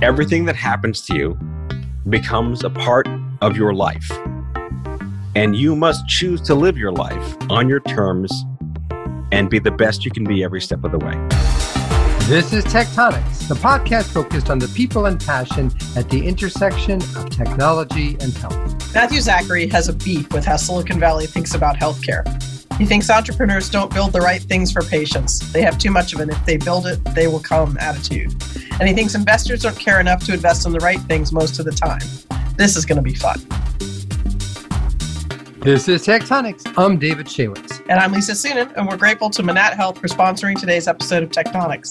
everything that happens to you becomes a part of your life. And you must choose to live your life on your terms and be the best you can be every step of the way. This is Tectonics, the podcast focused on the people and passion at the intersection of technology and health. Matthew Zachary has a beef with how Silicon Valley thinks about healthcare. He thinks entrepreneurs don't build the right things for patients. They have too much of an if they build it, they will come attitude. And he thinks investors don't care enough to invest in the right things most of the time. This is going to be fun. This is Tectonics. I'm David Shaywitz. And I'm Lisa Suennen, and we're grateful to Manatt Health for sponsoring today's episode of Tectonics.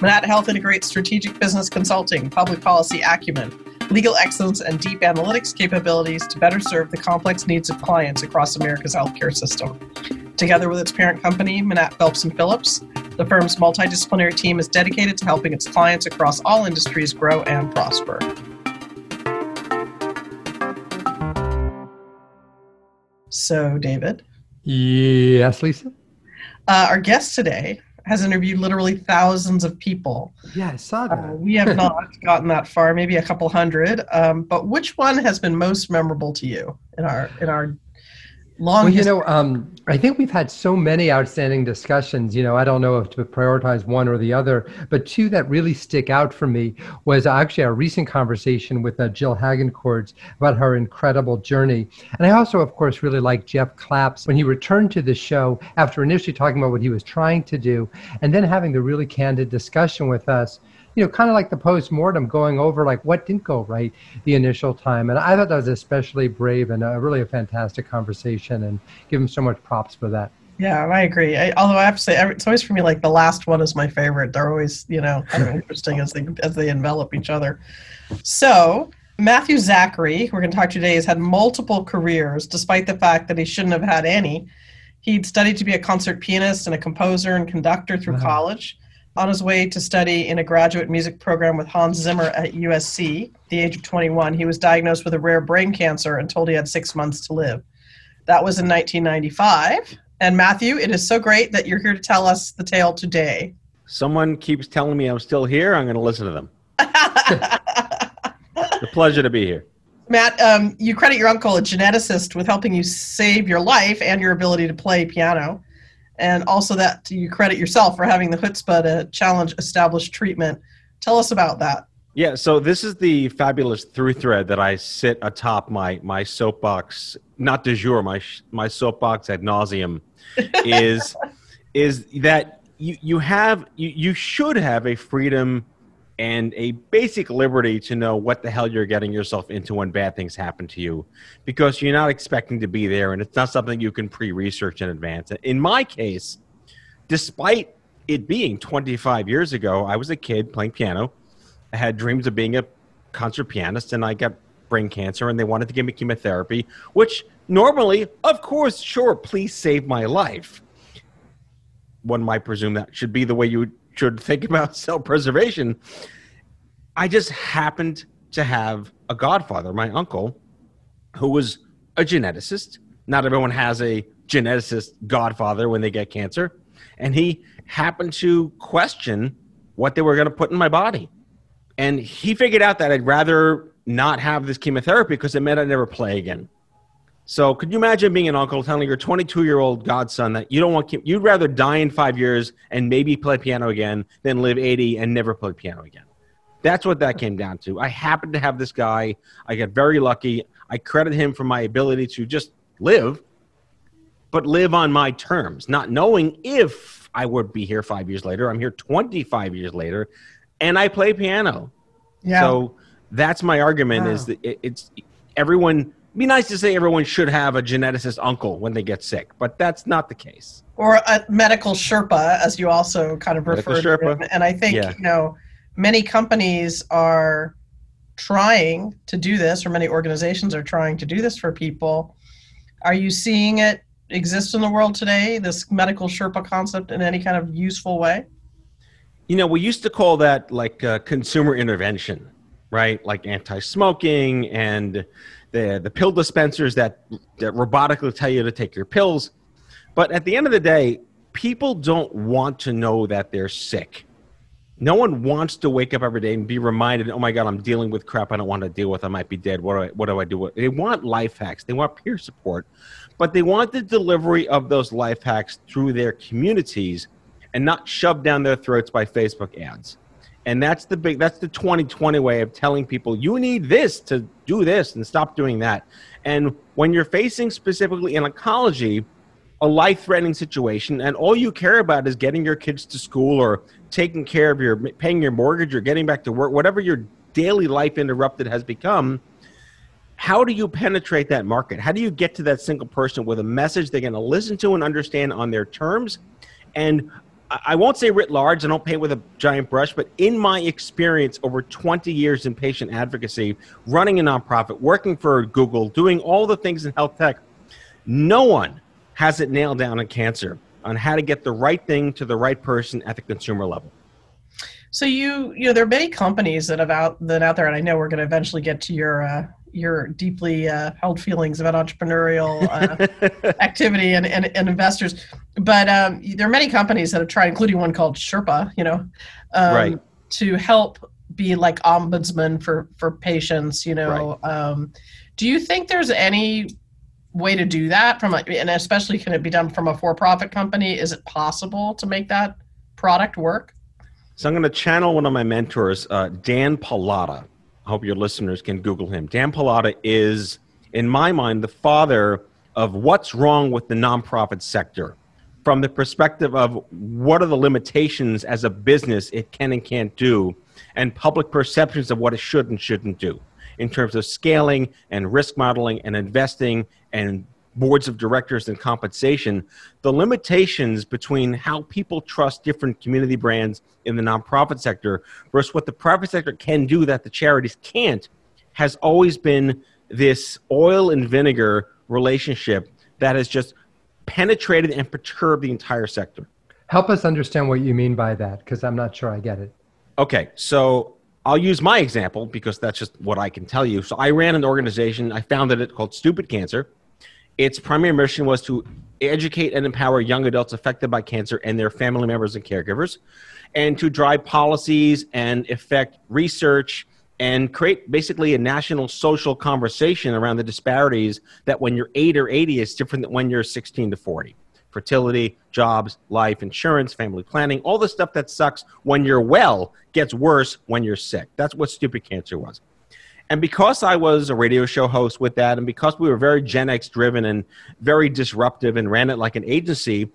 Manatt Health integrates strategic business consulting, public policy acumen, legal excellence, and deep analytics capabilities to better serve the complex needs of clients across America's healthcare system. Together with its parent company, Manatt Phelps and Phillips, the firm's multidisciplinary team is dedicated to helping its clients across all industries grow and prosper. So, David. Yes, Lisa. Uh, our guest today has interviewed literally thousands of people. Yeah, I saw that. Uh, we have not gotten that far, maybe a couple hundred. Um, but which one has been most memorable to you in our in our long? Well, you know, um, I think we've had so many outstanding discussions. You know, I don't know if to prioritize one or the other, but two that really stick out for me was actually a recent conversation with uh, Jill Hagenkords about her incredible journey. And I also, of course, really like Jeff Claps when he returned to the show after initially talking about what he was trying to do and then having the really candid discussion with us you know, kind of like the post mortem, going over like what didn't go right the initial time. And I thought that was especially brave and a, really a fantastic conversation, and give him so much props for that. Yeah, I agree. I, although I have to say, it's always for me like the last one is my favorite. They're always, you know, kind of interesting as they as they envelop each other. So Matthew Zachary, we're going to talk today, has had multiple careers, despite the fact that he shouldn't have had any. He'd studied to be a concert pianist and a composer and conductor through wow. college on his way to study in a graduate music program with Hans Zimmer at USC. At the age of 21, he was diagnosed with a rare brain cancer and told he had six months to live. That was in 1995. And Matthew, it is so great that you're here to tell us the tale today. Someone keeps telling me I'm still here. I'm going to listen to them. a pleasure to be here. Matt, um, you credit your uncle, a geneticist, with helping you save your life and your ability to play piano and also that you credit yourself for having the chutzpah to challenge established treatment. Tell us about that. Yeah, so this is the fabulous through thread that I sit atop my my soapbox, not de jour, my my soapbox ad nauseum, is is that you you have you you should have a freedom and a basic liberty to know what the hell you're getting yourself into when bad things happen to you because you're not expecting to be there and it's not something you can pre-research in advance. In my case despite it being 25 years ago i was a kid playing piano. I had dreams of being a concert pianist and i got brain cancer and they wanted to give me chemotherapy which normally of course sure please save my life one might presume that should be the way you should think about self preservation. I just happened to have a godfather, my uncle, who was a geneticist. Not everyone has a geneticist godfather when they get cancer. And he happened to question what they were going to put in my body. And he figured out that I'd rather not have this chemotherapy because it meant I'd never play again. So, could you imagine being an uncle telling your 22 year old godson that you don't want, you'd rather die in five years and maybe play piano again than live 80 and never play piano again? That's what that came down to. I happened to have this guy. I got very lucky. I credit him for my ability to just live, but live on my terms, not knowing if I would be here five years later. I'm here 25 years later, and I play piano. Yeah. So that's my argument: wow. is that it's everyone be nice to say everyone should have a geneticist uncle when they get sick, but that's not the case. Or a medical Sherpa, as you also kind of refer to. Him. And I think, yeah. you know, many companies are trying to do this, or many organizations are trying to do this for people. Are you seeing it exist in the world today, this medical Sherpa concept, in any kind of useful way? You know, we used to call that like uh, consumer intervention, right? Like anti smoking and the the pill dispensers that that robotically tell you to take your pills. But at the end of the day, people don't want to know that they're sick. No one wants to wake up every day and be reminded, "Oh my God, I'm dealing with crap I don't want to deal with. I might be dead. What do I, what do I do?" They want life hacks. They want peer support, but they want the delivery of those life hacks through their communities and not shoved down their throats by Facebook ads. And that's the big that's the 2020 way of telling people you need this to do this and stop doing that. And when you're facing specifically in oncology a life-threatening situation and all you care about is getting your kids to school or taking care of your paying your mortgage or getting back to work whatever your daily life interrupted has become how do you penetrate that market how do you get to that single person with a message they're going to listen to and understand on their terms and I won't say writ large, I don't paint with a giant brush, but in my experience over 20 years in patient advocacy, running a nonprofit, working for Google, doing all the things in health tech, no one has it nailed down in cancer on how to get the right thing to the right person at the consumer level. So you, you know, there are many companies that have out that out there, and I know we're going to eventually get to your uh, your deeply uh, held feelings about entrepreneurial uh, activity and, and, and, investors. But um, there are many companies that have tried, including one called Sherpa, you know, um, right. to help be like ombudsman for, for patients, you know. Right. Um, do you think there's any way to do that from a, and especially can it be done from a for-profit company? Is it possible to make that product work? So I'm going to channel one of my mentors, uh, Dan Pallotta I hope your listeners can Google him. Dan Pallotta is, in my mind, the father of what's wrong with the nonprofit sector from the perspective of what are the limitations as a business it can and can't do, and public perceptions of what it should and shouldn't do in terms of scaling and risk modeling and investing and boards of directors and compensation, the limitations between how people trust different community brands in the nonprofit sector versus what the private sector can do that the charities can't has always been this oil and vinegar relationship that has just penetrated and perturbed the entire sector. Help us understand what you mean by that because I'm not sure I get it. Okay, so I'll use my example because that's just what I can tell you. So I ran an organization, I founded it called Stupid Cancer its primary mission was to educate and empower young adults affected by cancer and their family members and caregivers, and to drive policies and effect research and create basically a national social conversation around the disparities that when you're 8 or 80 is different than when you're 16 to 40 fertility, jobs, life insurance, family planning, all the stuff that sucks when you're well gets worse when you're sick. That's what stupid cancer was. And because I was a radio show host with that, and because we were very Gen X driven and very disruptive and ran it like an agency,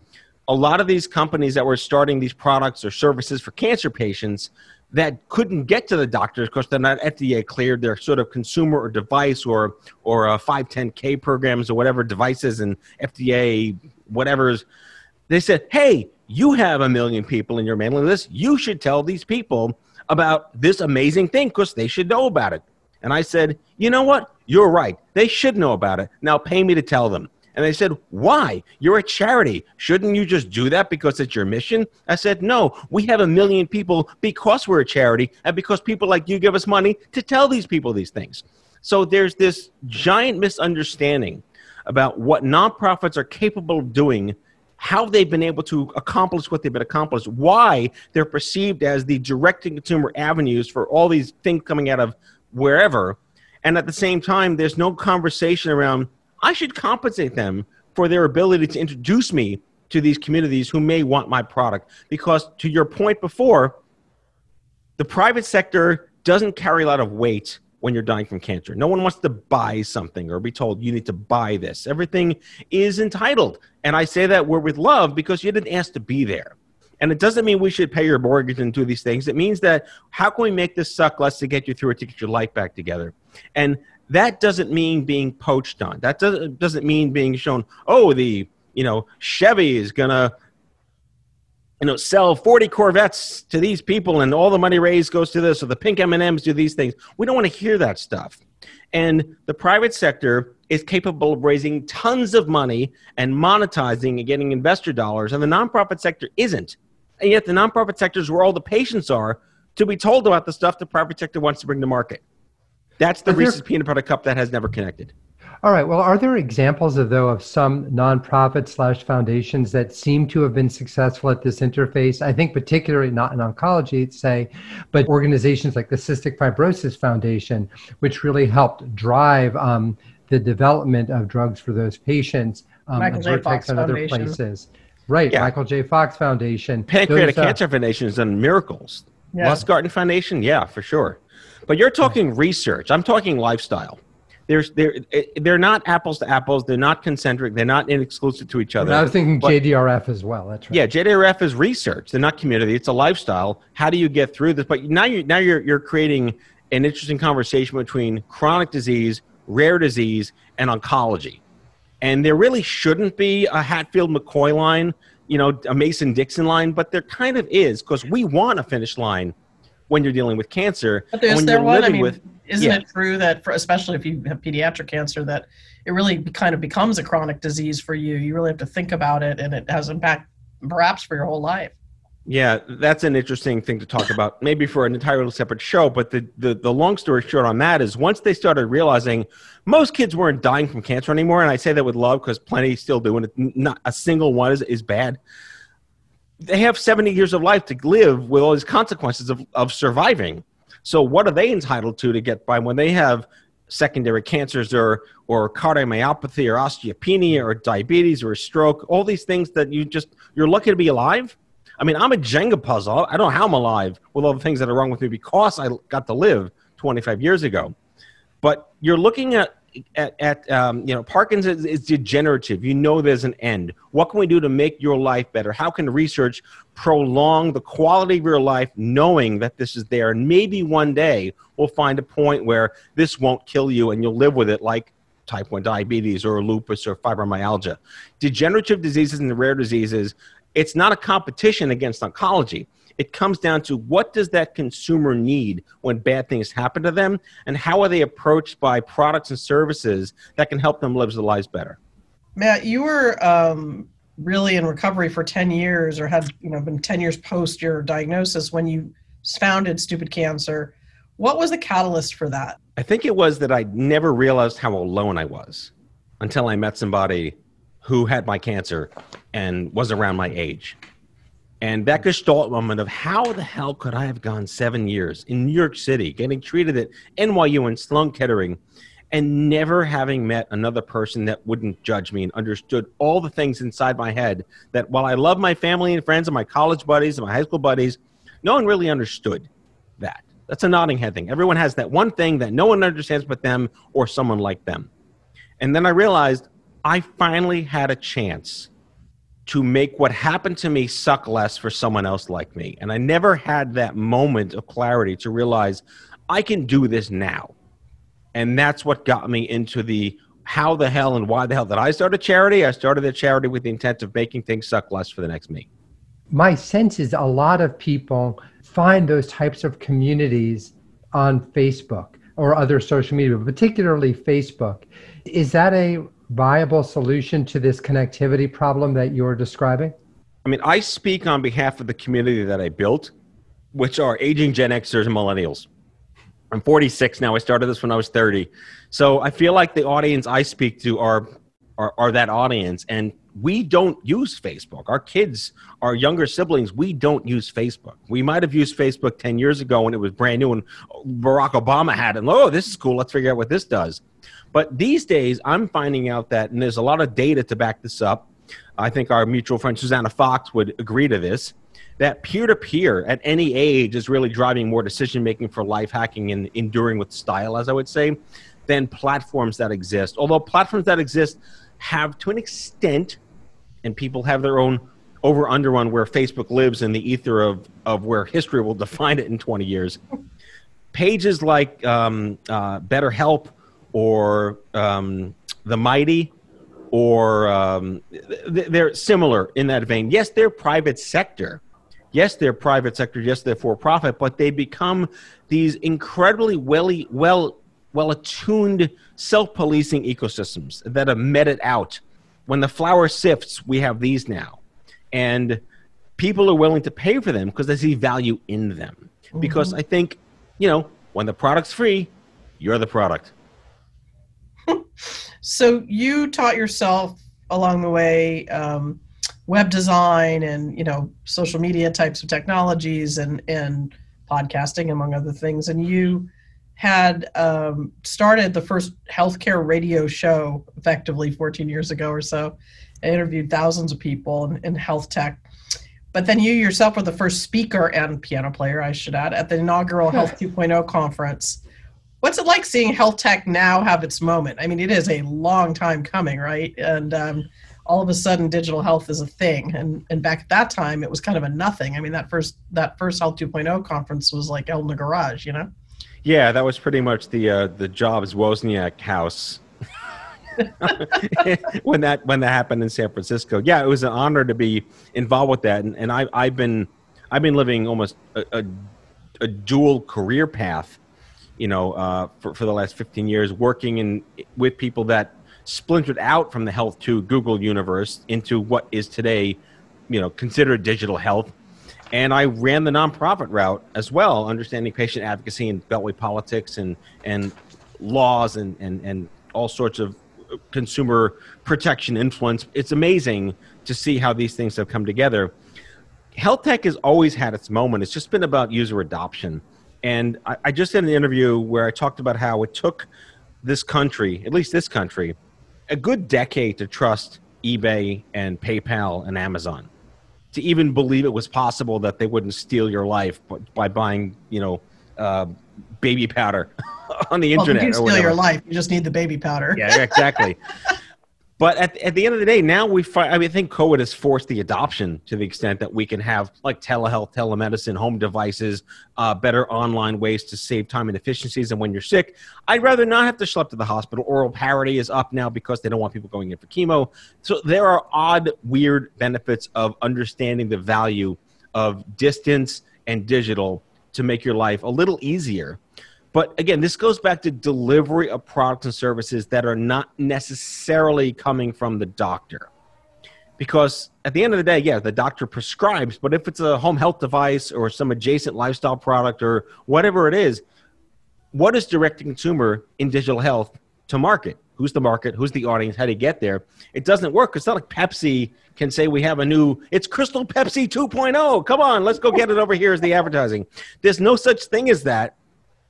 a lot of these companies that were starting these products or services for cancer patients that couldn't get to the doctors because they're not FDA cleared. They're sort of consumer or device or or uh, 510k programs or whatever devices and FDA whatever's. They said, "Hey, you have a million people in your mailing list. You should tell these people about this amazing thing because they should know about it." And I said, you know what? You're right. They should know about it. Now pay me to tell them. And they said, Why? You're a charity. Shouldn't you just do that because it's your mission? I said, No, we have a million people because we're a charity and because people like you give us money to tell these people these things. So there's this giant misunderstanding about what nonprofits are capable of doing, how they've been able to accomplish what they've been accomplished, why they're perceived as the direct to consumer avenues for all these things coming out of wherever. And at the same time, there's no conversation around, I should compensate them for their ability to introduce me to these communities who may want my product. Because to your point before, the private sector doesn't carry a lot of weight when you're dying from cancer. No one wants to buy something or be told you need to buy this. Everything is entitled. And I say that word with love because you didn't ask to be there. And it doesn't mean we should pay your mortgage and do these things. It means that how can we make this suck less to get you through it to get your life back together? And that doesn't mean being poached on. That doesn't doesn't mean being shown, oh, the you know, Chevy is gonna you know sell 40 corvettes to these people and all the money raised goes to this or the pink m&ms do these things we don't want to hear that stuff and the private sector is capable of raising tons of money and monetizing and getting investor dollars and the nonprofit sector isn't and yet the nonprofit sector is where all the patients are to be told about the stuff the private sector wants to bring to market. That's the Reese's peanut butter cup that has never connected. All right. Well, are there examples of though of some nonprofit slash foundations that seem to have been successful at this interface? I think particularly not in oncology, say, but organizations like the Cystic Fibrosis Foundation, which really helped drive um, the development of drugs for those patients. Um, Michael J. Fox and other places. Right, yeah. Michael J. Fox Foundation. Pancreatic those, uh, Cancer Foundation has done miracles. Yeah. Lustgarten Foundation, yeah, for sure. But you're talking research. I'm talking lifestyle. There's, they're, they're not apples to apples. They're not concentric. They're not exclusive to each other. I was thinking but, JDRF as well. That's right. Yeah, JDRF is research. They're not community. It's a lifestyle. How do you get through this? But now you now you're you're creating an interesting conversation between chronic disease, rare disease, and oncology. And there really shouldn't be a Hatfield McCoy line, you know, a Mason Dixon line, but there kind of is because we want a finish line when you're dealing with cancer. But there's there one. I mean, with, isn't yeah. it true that, for, especially if you have pediatric cancer, that it really kind of becomes a chronic disease for you? You really have to think about it, and it has impact perhaps for your whole life. Yeah, that's an interesting thing to talk about, maybe for an entirely separate show. But the, the, the long story short on that is once they started realizing most kids weren't dying from cancer anymore, and I say that with love because plenty still do, and not a single one is, is bad they have 70 years of life to live with all these consequences of, of surviving. So what are they entitled to to get by when they have secondary cancers or or cardiomyopathy or osteopenia or diabetes or a stroke, all these things that you just you're lucky to be alive. I mean, I'm a Jenga puzzle. I don't know how I'm alive with all the things that are wrong with me because I got to live 25 years ago. But you're looking at at, at um, you know Parkinson's is degenerative. You know there's an end. What can we do to make your life better? How can research prolong the quality of your life, knowing that this is there? And maybe one day we'll find a point where this won't kill you and you'll live with it, like type 1 diabetes or lupus or fibromyalgia. Degenerative diseases and rare diseases, it's not a competition against oncology. It comes down to what does that consumer need when bad things happen to them and how are they approached by products and services that can help them live their lives better. Matt you were um, really in recovery for 10 years or had you know been 10 years post your diagnosis when you founded stupid cancer. What was the catalyst for that? I think it was that i never realized how alone i was until i met somebody who had my cancer and was around my age and that gestalt moment of how the hell could I have gone seven years in New York City, getting treated at NYU and Sloan Kettering, and never having met another person that wouldn't judge me and understood all the things inside my head that while I love my family and friends and my college buddies and my high school buddies, no one really understood that. That's a nodding head thing. Everyone has that one thing that no one understands but them or someone like them. And then I realized I finally had a chance to make what happened to me suck less for someone else like me. And I never had that moment of clarity to realize I can do this now. And that's what got me into the how the hell and why the hell did I start a charity? I started a charity with the intent of making things suck less for the next me. My sense is a lot of people find those types of communities on Facebook or other social media, particularly Facebook. Is that a viable solution to this connectivity problem that you're describing? I mean, I speak on behalf of the community that I built, which are aging Gen Xers and millennials. I'm 46 now. I started this when I was 30. So I feel like the audience I speak to are, are, are that audience. And we don't use Facebook. Our kids, our younger siblings, we don't use Facebook. We might have used Facebook 10 years ago when it was brand new and Barack Obama had it. Oh, this is cool. Let's figure out what this does. But these days, I'm finding out that, and there's a lot of data to back this up. I think our mutual friend Susannah Fox would agree to this that peer to peer at any age is really driving more decision making for life hacking and enduring with style, as I would say, than platforms that exist. Although platforms that exist have, to an extent, and people have their own over under on where Facebook lives in the ether of, of where history will define it in 20 years. Pages like um, uh, BetterHelp or um, the mighty or um, they're similar in that vein. Yes, they're private sector. Yes, they're private sector. Yes, they're for profit, but they become these incredibly well well well attuned self policing ecosystems that have met it out. When the flour sifts, we have these now, and people are willing to pay for them because they see value in them. Mm-hmm. Because I think, you know, when the product's free, you're the product. So you taught yourself along the way um, web design and you know social media types of technologies and and podcasting among other things, and you had um, started the first healthcare radio show effectively 14 years ago or so. I interviewed thousands of people in, in health tech. But then you yourself were the first speaker and piano player, I should add, at the inaugural Health 2.0 conference. What's it like seeing health tech now have its moment? I mean, it is a long time coming, right? And um, all of a sudden, digital health is a thing. And and back at that time, it was kind of a nothing. I mean, that first that first Health 2.0 conference was like out in the garage, you know. Yeah, that was pretty much the uh, the Jobs Wozniak house when that when that happened in San Francisco. Yeah, it was an honor to be involved with that, and, and I, I've been I've been living almost a, a, a dual career path, you know, uh, for for the last fifteen years, working in with people that splintered out from the Health to Google universe into what is today, you know, considered digital health and I ran the nonprofit route as well, understanding patient advocacy and beltway politics and and laws and and and all sorts of consumer protection influence. It's amazing to see how these things have come together. Health tech has always had its moment. It's just been about user adoption. And I, I just did an interview where I talked about how it took this country, at least this country, a good decade to trust eBay and PayPal and Amazon to even believe it was possible that they wouldn't steal your life by buying, you know, uh, baby powder on the well, internet. You steal your life. You just need the baby powder. Yeah, exactly. but at, at the end of the day, now we find, I mean, I think COVID has forced the adoption to the extent that we can have like telehealth, telemedicine, home devices, uh, better online ways to save time and efficiencies. And when you're sick, I'd rather not have to schlep to the hospital. Oral parity is up now because they don't want people going in for chemo. So there are odd, weird benefits of understanding the value of distance and digital to make your life a little easier but again, this goes back to delivery of products and services that are not necessarily coming from the doctor. Because at the end of the day, yeah, the doctor prescribes, but if it's a home health device or some adjacent lifestyle product or whatever it is, what is direct to consumer in digital health to market? Who's the market? Who's the audience? How do you get there? It doesn't work. It's not like Pepsi can say we have a new, it's Crystal Pepsi 2.0. Come on, let's go get it over here as the advertising. There's no such thing as that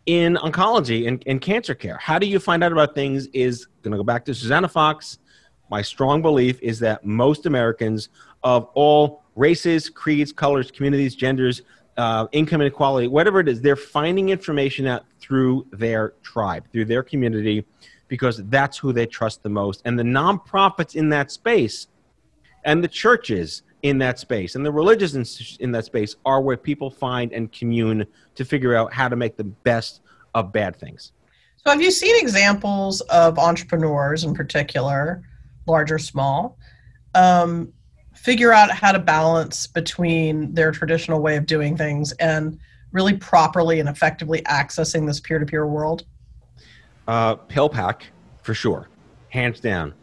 in oncology and, and cancer care. How do you find out about things is going to go back to Susannah Fox. My strong belief is that most Americans of all races, creeds, colors, communities, genders, uh, income inequality, whatever it is, they're finding information out through their tribe, through their community, because that's who they trust the most. And the nonprofits in that space and the churches in that space. And the religious in, in that space are where people find and commune to figure out how to make the best of bad things. So have you seen examples of entrepreneurs in particular large or small um, figure out how to balance between their traditional way of doing things and really properly and effectively accessing this peer-to-peer world? Uh, PillPack for sure. Hands down.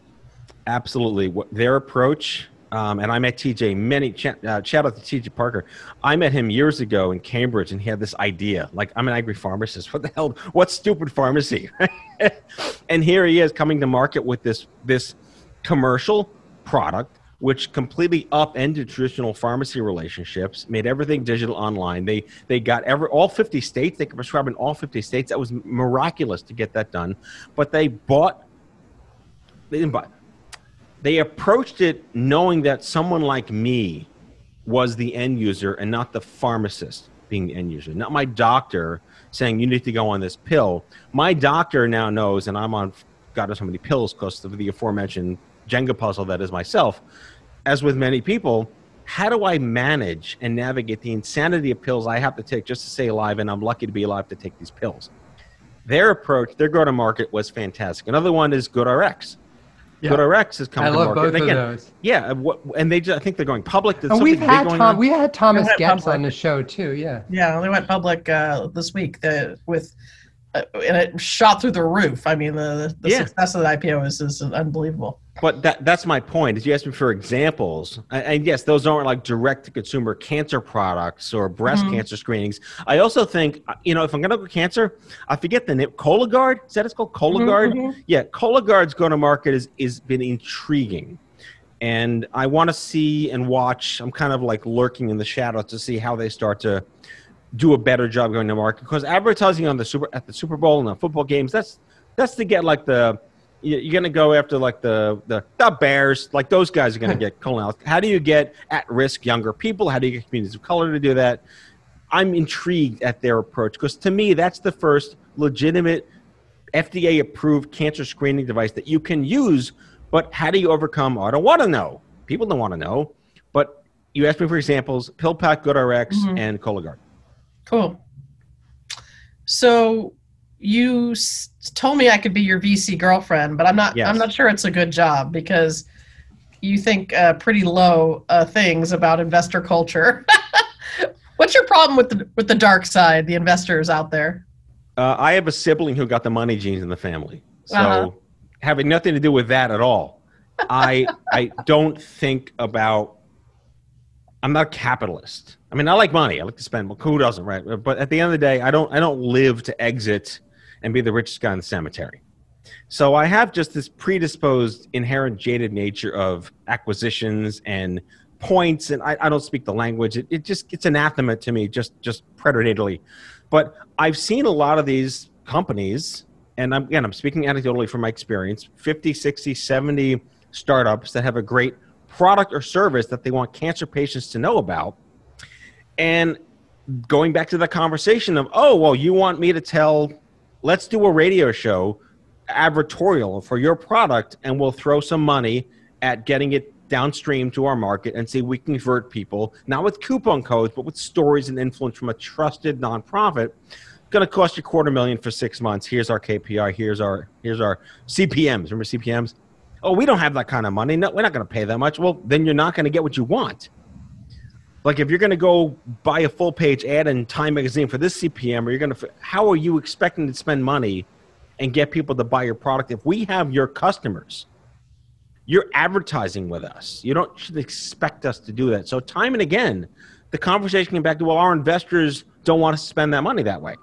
Absolutely. What their approach um, and I met TJ many. Ch- uh, shout out to TJ Parker. I met him years ago in Cambridge, and he had this idea. Like, I'm an angry pharmacist. What the hell? What stupid pharmacy? and here he is coming to market with this this commercial product, which completely upended traditional pharmacy relationships, made everything digital online. They they got every all 50 states. They could prescribe in all 50 states. That was miraculous to get that done. But they bought. They didn't buy they approached it knowing that someone like me was the end user and not the pharmacist being the end user, not my doctor saying you need to go on this pill. My doctor now knows, and I'm on God knows how many pills because of the aforementioned Jenga puzzle that is myself. As with many people, how do I manage and navigate the insanity of pills I have to take just to stay alive? And I'm lucky to be alive to take these pills. Their approach, their go to market was fantastic. Another one is GoodRx yeah. GoodRx has come I to love market. both and again, of those. Yeah, what, and they just, I think they're going public. There's and we've had Tom, we had Thomas Goetz on the show too. Yeah. Yeah, they went public uh, this week. The, with uh, and it shot through the roof. I mean, the the yeah. success of the IPO is is unbelievable. But that that's my point. Is you asked me for examples, and, and yes, those aren't like direct to consumer cancer products or breast Mhm. cancer screenings. I also think uh, you know if I'm going to go cancer, I forget the name. Cologuard is that it's called Cologuard? Mhm, mhm. Yeah, Cologuard's go to market is is been intriguing, and I want to see and watch. I'm kind of like lurking in the shadows to see how they start to do a better job going to market because advertising on the super at the Super Bowl and the football games that's that's to get like the you- you're gonna go after like the the, the Bears like those guys are gonna get colon. How do you get at risk younger people? How do you get communities of color to do that? I'm intrigued at their approach because to me that's the first legitimate FDA approved cancer screening device that you can use. But how do you overcome? I don't want to know. People don't want to know. But you asked me for examples: PillPack, GoodRx, Mhm. and Cologuard. Cool. So you s- told me I could be your VC girlfriend, but I'm not. Yes. I'm not sure it's a good job because you think uh, pretty low uh, things about investor culture. What's your problem with the with the dark side, the investors out there? Uh, I have a sibling who got the money genes in the family, so Uh-huh. having nothing to do with that at all. I I don't think about. I'm not a capitalist. I mean, I like money. I like to spend. Well, who doesn't, right? But at the end of the day, I don't. I don't live to exit and be the richest guy in the cemetery. So I have just this predisposed, inherent, jaded nature of acquisitions and points, and I, I don't speak the language. It, it just it's anathema to me, just just predatally. But I've seen a lot of these companies, and I'm, again, I'm speaking anecdotally from my experience 50, 60, 70 startups that have a great product or service that they want cancer patients to know about. And going back to the conversation of, oh, well, you want me to tell, let's do a radio show advertorial for your product, and we'll throw some money at getting it downstream to our market and see we convert people, not with coupon codes, but with stories and influence from a trusted nonprofit. It's Going to cost you a quarter million for six months. Here's our KPI. Here's our here's our CPMS. Remember CPMS? Oh, we don't have that kind of money. No, we're not going to pay that much. Well, then you're not going to get what you want. Like if you're going to go buy a full page ad in Time Magazine for this CPM, or you're going to, how are you expecting to spend money and get people to buy your product if we have your customers? You're advertising with us. You don't should expect us to do that. So time and again, the conversation came back to, well, our investors don't want us to spend that money that way.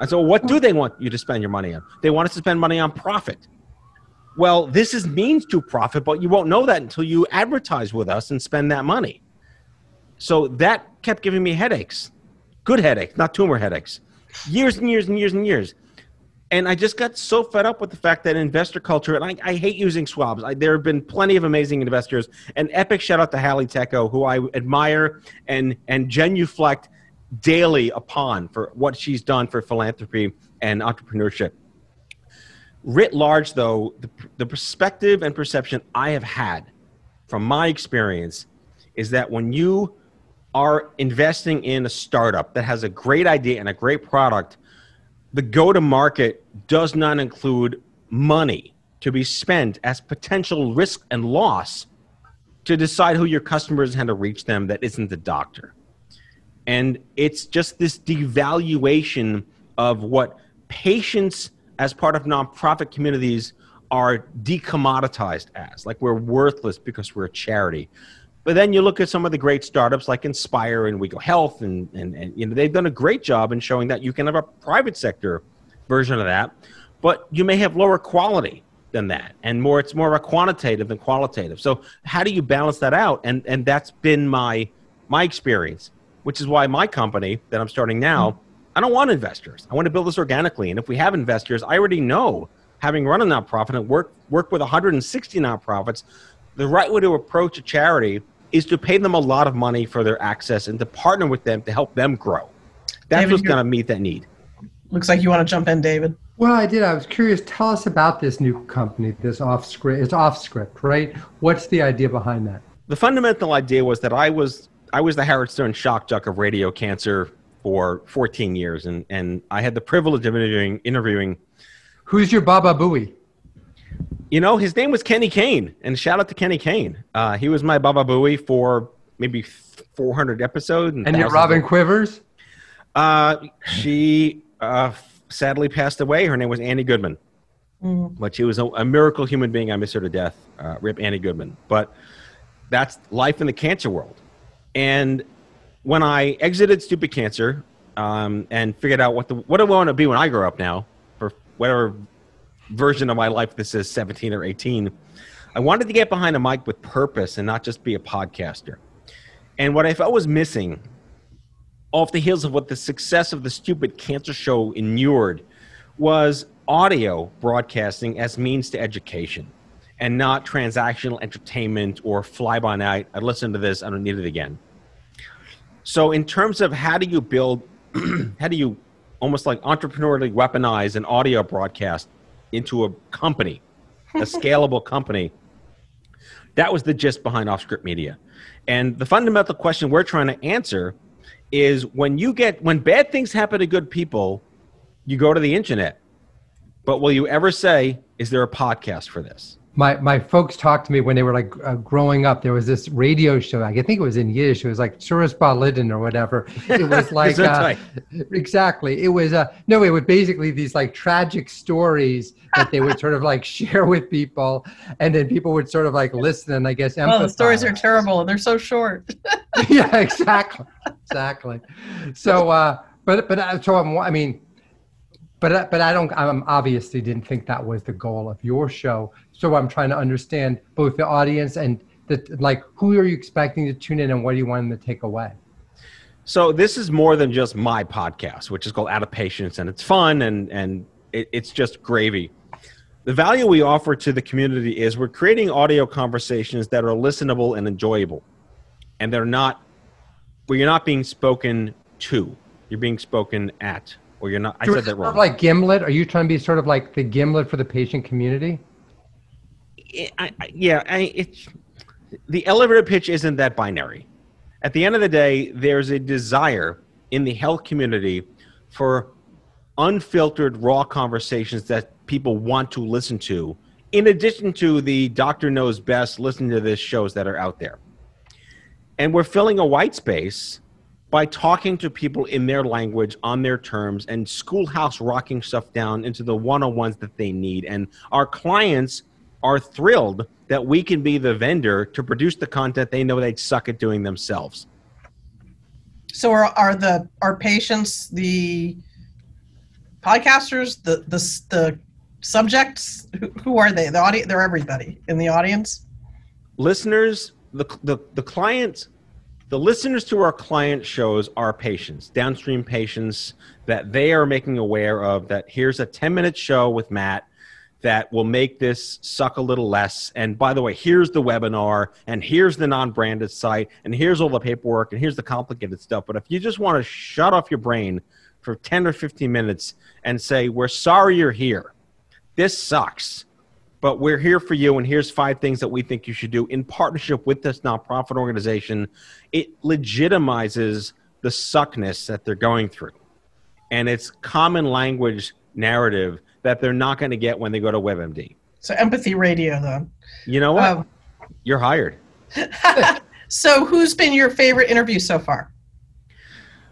And so what do they want you to spend your money on? They want us to spend money on profit. Well, this is means to profit, but you won't know that until you advertise with us and spend that money. So that kept giving me headaches. Good headaches, not tumor headaches. Years and years and years and years. And I just got so fed up with the fact that investor culture, and I, I hate using swabs. I, there have been plenty of amazing investors. An epic shout out to Halle Tecco, who I admire and, and genuflect daily upon for what she's done for philanthropy and entrepreneurship. Writ large, though, the, the perspective and perception I have had from my experience is that when you are investing in a startup that has a great idea and a great product, the go to market does not include money to be spent as potential risk and loss to decide who your customers and how to reach them that isn't the doctor. And it's just this devaluation of what patients as part of nonprofit communities are decommoditized as. Like we're worthless because we're a charity. But then you look at some of the great startups like Inspire and WEGO Health, and, and, and you know they've done a great job in showing that you can have a private sector version of that, but you may have lower quality than that, and more it's more of a quantitative than qualitative. So how do you balance that out? And and that's been my my experience, which is why my company that I'm starting now, mm-hmm. I don't want investors. I want to build this organically, and if we have investors, I already know, having run a nonprofit and work work with 160 nonprofits, the right way to approach a charity is to pay them a lot of money for their access and to partner with them to help them grow. That's David, what's going to meet that need. Looks like you want to jump in, David. Well, I did. I was curious. Tell us about this new company, this off script. It's off script, right? What's the idea behind that? The fundamental idea was that I was I was the Howard Stern shock jock of radio cancer for 14 years, and and I had the privilege of interviewing interviewing. Who's your Baba Booey? You know, his name was Kenny Kane, and shout out to Kenny Kane. Uh, he was my Baba Booey for maybe 400 episodes. And your thousands Robin Quivers? Uh, she uh, sadly passed away. Her name was Annie Goodman. Mm. but she was a, a miracle human being. I miss her to death. Uh, rip Annie Goodman. But that's life in the cancer world. And when I exited stupid cancer um, and figured out what the what do I want to be when I grow up now, for whatever version of my life this is, 17 or 18, I wanted to get behind a mic with purpose and not just be a podcaster. And what I felt was missing, off the heels of what the success of the stupid cancer show inured, was audio broadcasting as means to education and not transactional entertainment or fly by night. I listened to this, I don't need it again. So, in terms of how do you build, how do you almost like entrepreneurially weaponize an audio broadcast into a company, a scalable company? That was the gist behind Off Script Media. And the fundamental question we're trying to answer is when you get, when bad things happen to good people, you go to the internet. But will you ever say, is there a podcast for this? My my folks talked to me when they were like uh, growing up. There was this radio show. I think it was in Yiddish. It was like Suras Balidin or whatever. It was like uh, exactly. It was uh, no. It was basically these like tragic stories that they would sort of like share with people, and then people would sort of like listen and I guess empathize. Well, the stories are terrible and they're so short. yeah, exactly, exactly. So, uh, but but uh, so I'm, I mean but but I don't. I'm obviously didn't think that was the goal of your show. So I'm trying to understand both the audience and the like. Who are you expecting to tune in, and what do you want them to take away? So this is more than just my podcast, which is called Out of Patience, and it's fun and and it, it's just gravy. The value we offer to the community is we're creating audio conversations that are listenable and enjoyable, and they're not where you're not being spoken to, you're being spoken at or you're not. I said that wrong. like Gimlet. Are you trying to be sort of like the Gimlet for the patient community? I, I, yeah, I, it's the elevator pitch isn't that binary. At the end of the day, there's a desire in the health community for unfiltered, raw conversations that people want to listen to. In addition to the doctor knows best, listen to this shows that are out there, and we're filling a white space by talking to people in their language on their terms and schoolhouse rocking stuff down into the one-on-ones that they need and our clients are thrilled that we can be the vendor to produce the content they know they'd suck at doing themselves. So are, are the are patients the podcasters the the, the subjects who, who are they? The audience they're everybody in the audience? Listeners the the, the clients the listeners to our client shows are patients, downstream patients that they are making aware of that here's a 10 minute show with Matt that will make this suck a little less. And by the way, here's the webinar, and here's the non branded site, and here's all the paperwork, and here's the complicated stuff. But if you just want to shut off your brain for 10 or 15 minutes and say, We're sorry you're here, this sucks but we're here for you and here's five things that we think you should do in partnership with this nonprofit organization it legitimizes the suckness that they're going through and it's common language narrative that they're not going to get when they go to webmd so empathy radio though you know what um, you're hired so who's been your favorite interview so far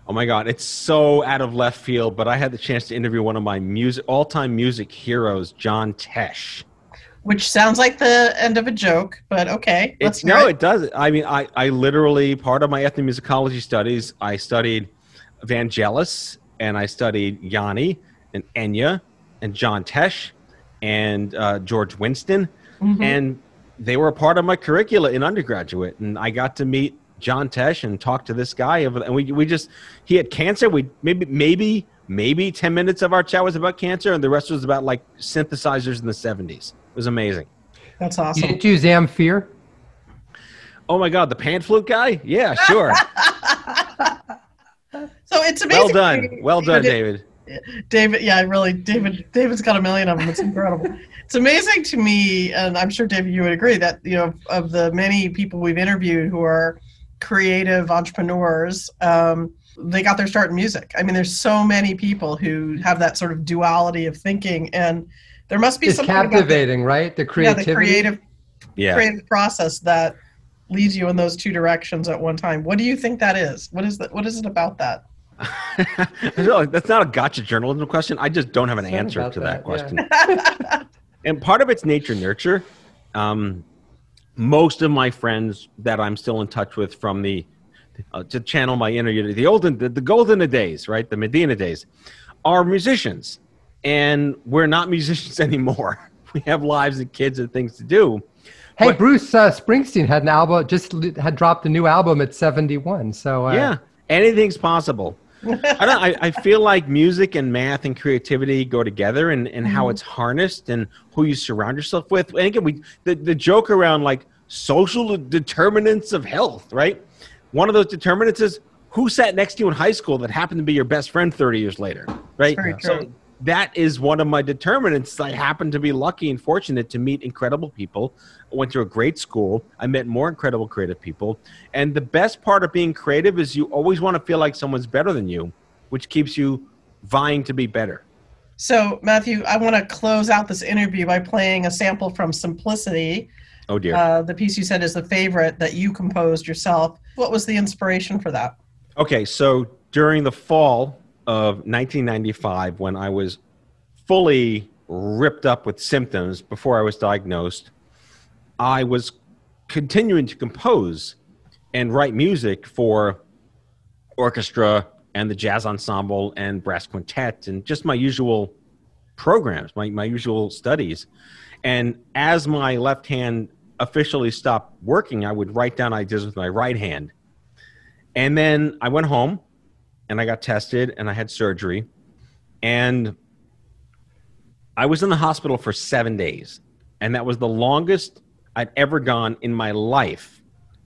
Oh my God, it's so out of left field, but I had the chance to interview one of my music all-time music heroes, John Tesh which sounds like the end of a joke, but okay. It's no, it. it does. I mean, I, I literally part of my ethnomusicology studies, I studied Vangelis and I studied Yanni and Enya and John Tesh and uh, George Winston, mm-hmm. and they were a part of my curricula in undergraduate, and I got to meet John Tesh and talk to this guy, and we we just he had cancer. We maybe maybe maybe ten minutes of our chat was about cancer, and the rest was about like synthesizers in the seventies. It was amazing. That's awesome. You didn't do Zamfir? Oh my God, the pan flute guy? Yeah, sure. so it's amazing. Well done. Well done, David. David, yeah, really, David. David's got a million of them. It's incredible. it's amazing to me, and I'm sure David, you would agree that you know of the many people we've interviewed who are creative entrepreneurs. Um, they got their start in music. I mean, there's so many people who have that sort of duality of thinking, and there must be it's something captivating, the, right? The creativity, yeah, the creative, yeah. creative process that leads you in those two directions at one time. What do you think that is? What is that? What is it about that? That's not a gotcha journalism question. I just don't have an answer to that, that, yeah. question. and part of it's nature nurture. Um, most of my friends that I'm still in touch with from the uh, to channel my inner unity, the olden the, the golden days, right, the Medina days, are musicians, and we're not musicians anymore. We have lives and kids and things to do. Hey, But- Bruce uh, Springsteen had an album, just had dropped a new album at 71. So, uh, yeah, anything's possible. I, don't, I, I feel like music and math and creativity go together, and, and how mm-hmm. it's harnessed and who you surround yourself with. And again, we the, the joke around like social determinants of health, right? One of those determinants is who sat next to you in high school that happened to be your best friend 30 years later, right? So true. That is one of my determinants. I happen to be lucky and fortunate to meet incredible people. I went to a great school. I met more incredible creative people. And the best part of being creative is you always want to feel like someone's better than you, which keeps you vying to be better. So, Matthew, I want to close out this interview by playing a sample from Simplicity. Oh dear. Uh, the piece you said is the favorite that you composed yourself. What was the inspiration for that? Okay, so during the fall of 1995, when I was fully ripped up with symptoms before I was diagnosed, I was continuing to compose and write music for orchestra and the jazz ensemble and brass quintet and just my usual programs, my, my usual studies. And as my left hand officially stopped working, I would write down ideas with my right hand. And then I went home and I got tested and I had surgery. And I was in the hospital for seven days. And that was the longest I'd ever gone in my life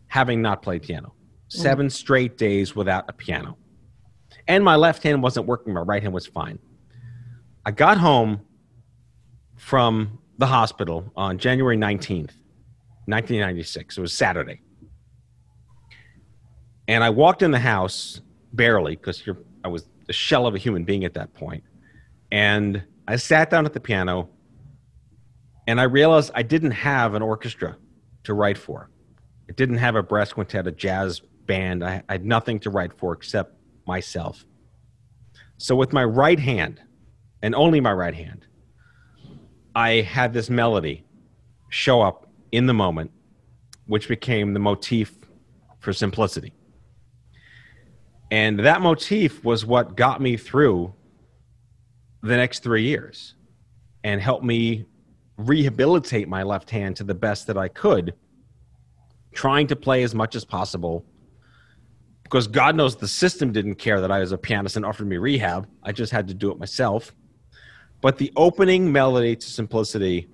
having not played piano. Mm. Seven straight days without a piano. And my left hand wasn't working, my right hand was fine. I got home from the hospital on January 19th, 1996. It was Saturday. And I walked in the house barely because I was a shell of a human being at that point. And I sat down at the piano and I realized I didn't have an orchestra to write for. I didn't have a brass quintet, a jazz band. I, I had nothing to write for except myself. So with my right hand, and only my right hand, I had this melody show up in the moment, which became the motif for simplicity. And that motif was what got me through the next three years and helped me rehabilitate my left hand to the best that I could, trying to play as much as possible. Because God knows the system didn't care that I was a pianist and offered me rehab. I just had to do it myself. But the opening melody to simplicity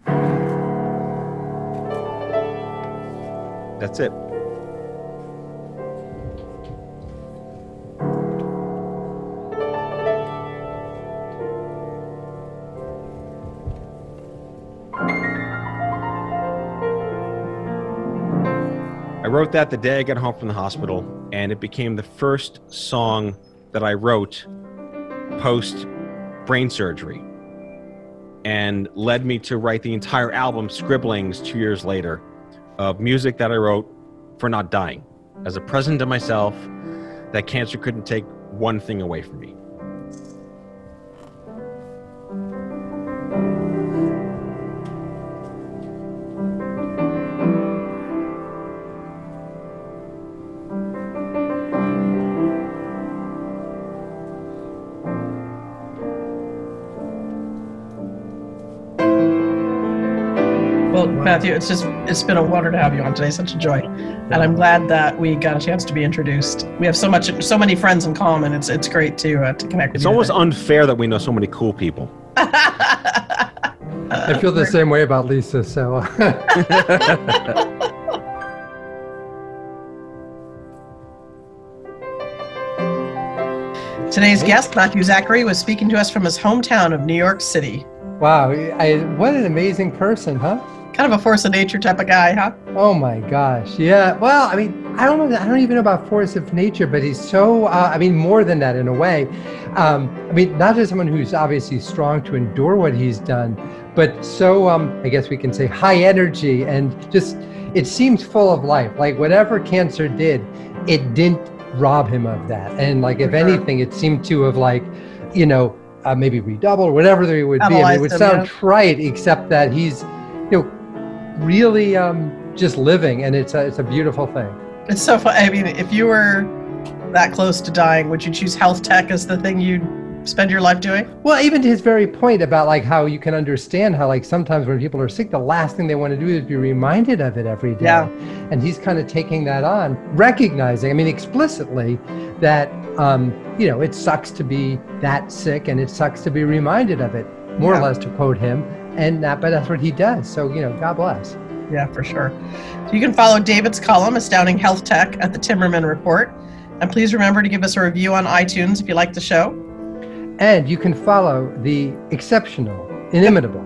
that's it. Wrote that the day I got home from the hospital, and it became the first song that I wrote post brain surgery and led me to write the entire album, Scribblings, two years later, of music that I wrote for not dying as a present to myself that cancer couldn't take one thing away from me. Matthew, it's just it's been a wonder to have you on today. Such a joy, and I'm glad that we got a chance to be introduced. We have so much, so many friends in common. It's it's great to uh, to connect with It's you. almost today. unfair that we know so many cool people. I feel the same way about Lisa. So, Today's guest, Matthew Zachary, was speaking to us from his hometown of New York City. wow, I, what an amazing person, huh? Kind of a force of nature type of guy, huh? Oh my gosh. Yeah. Well, I mean, I don't know. I don't even know about force of nature, but he's so, uh, I mean, more than that in a way. Um, I mean, not just someone who's obviously strong to endure what he's done, but so, um, I guess we can say high energy and just, it seems full of life. Like whatever cancer did, it didn't rob him of that. And like, if anything, it seemed to have like, you know, uh, maybe redoubled or whatever they would be. I mean, it would sound trite, except that he's, you know, really um, just living, and it's a it's a beautiful thing. It's so fun. I mean, if you were that close to dying, would you choose health tech as the thing you'd spend your life doing? Well, even to his very point about like how you can understand how like sometimes when people are sick, the last thing they want to do is be reminded of it every day. Yeah. And he's kind of taking that on, recognizing, I mean, explicitly that um, you know, it sucks to be that sick and it sucks to be reminded of it, more Yeah. or less to quote him. And that but that's what he does. So, you know, God bless. Yeah, for sure. So you can follow David's column, Astounding Health Tech, at the Timmerman Report. And please remember to give us a review on iTunes if you like the show. And you can follow the exceptional, inimitable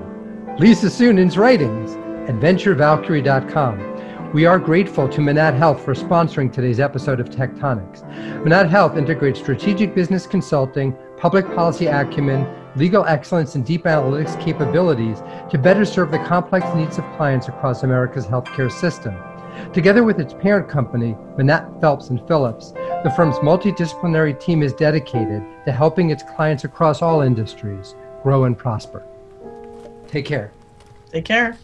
Lisa Suennen's writings at venturevalkyrie.com. We are grateful to Manatt Health for sponsoring today's episode of Tech Tonics. Manat Health integrates strategic business consulting, public policy acumen, legal excellence, and deep analytics capabilities to better serve the complex needs of clients across America's healthcare system. Together with its parent company, Manatt Phelps and Phillips, the firm's multidisciplinary team is dedicated to helping its clients across all industries grow and prosper. Take care. Take care.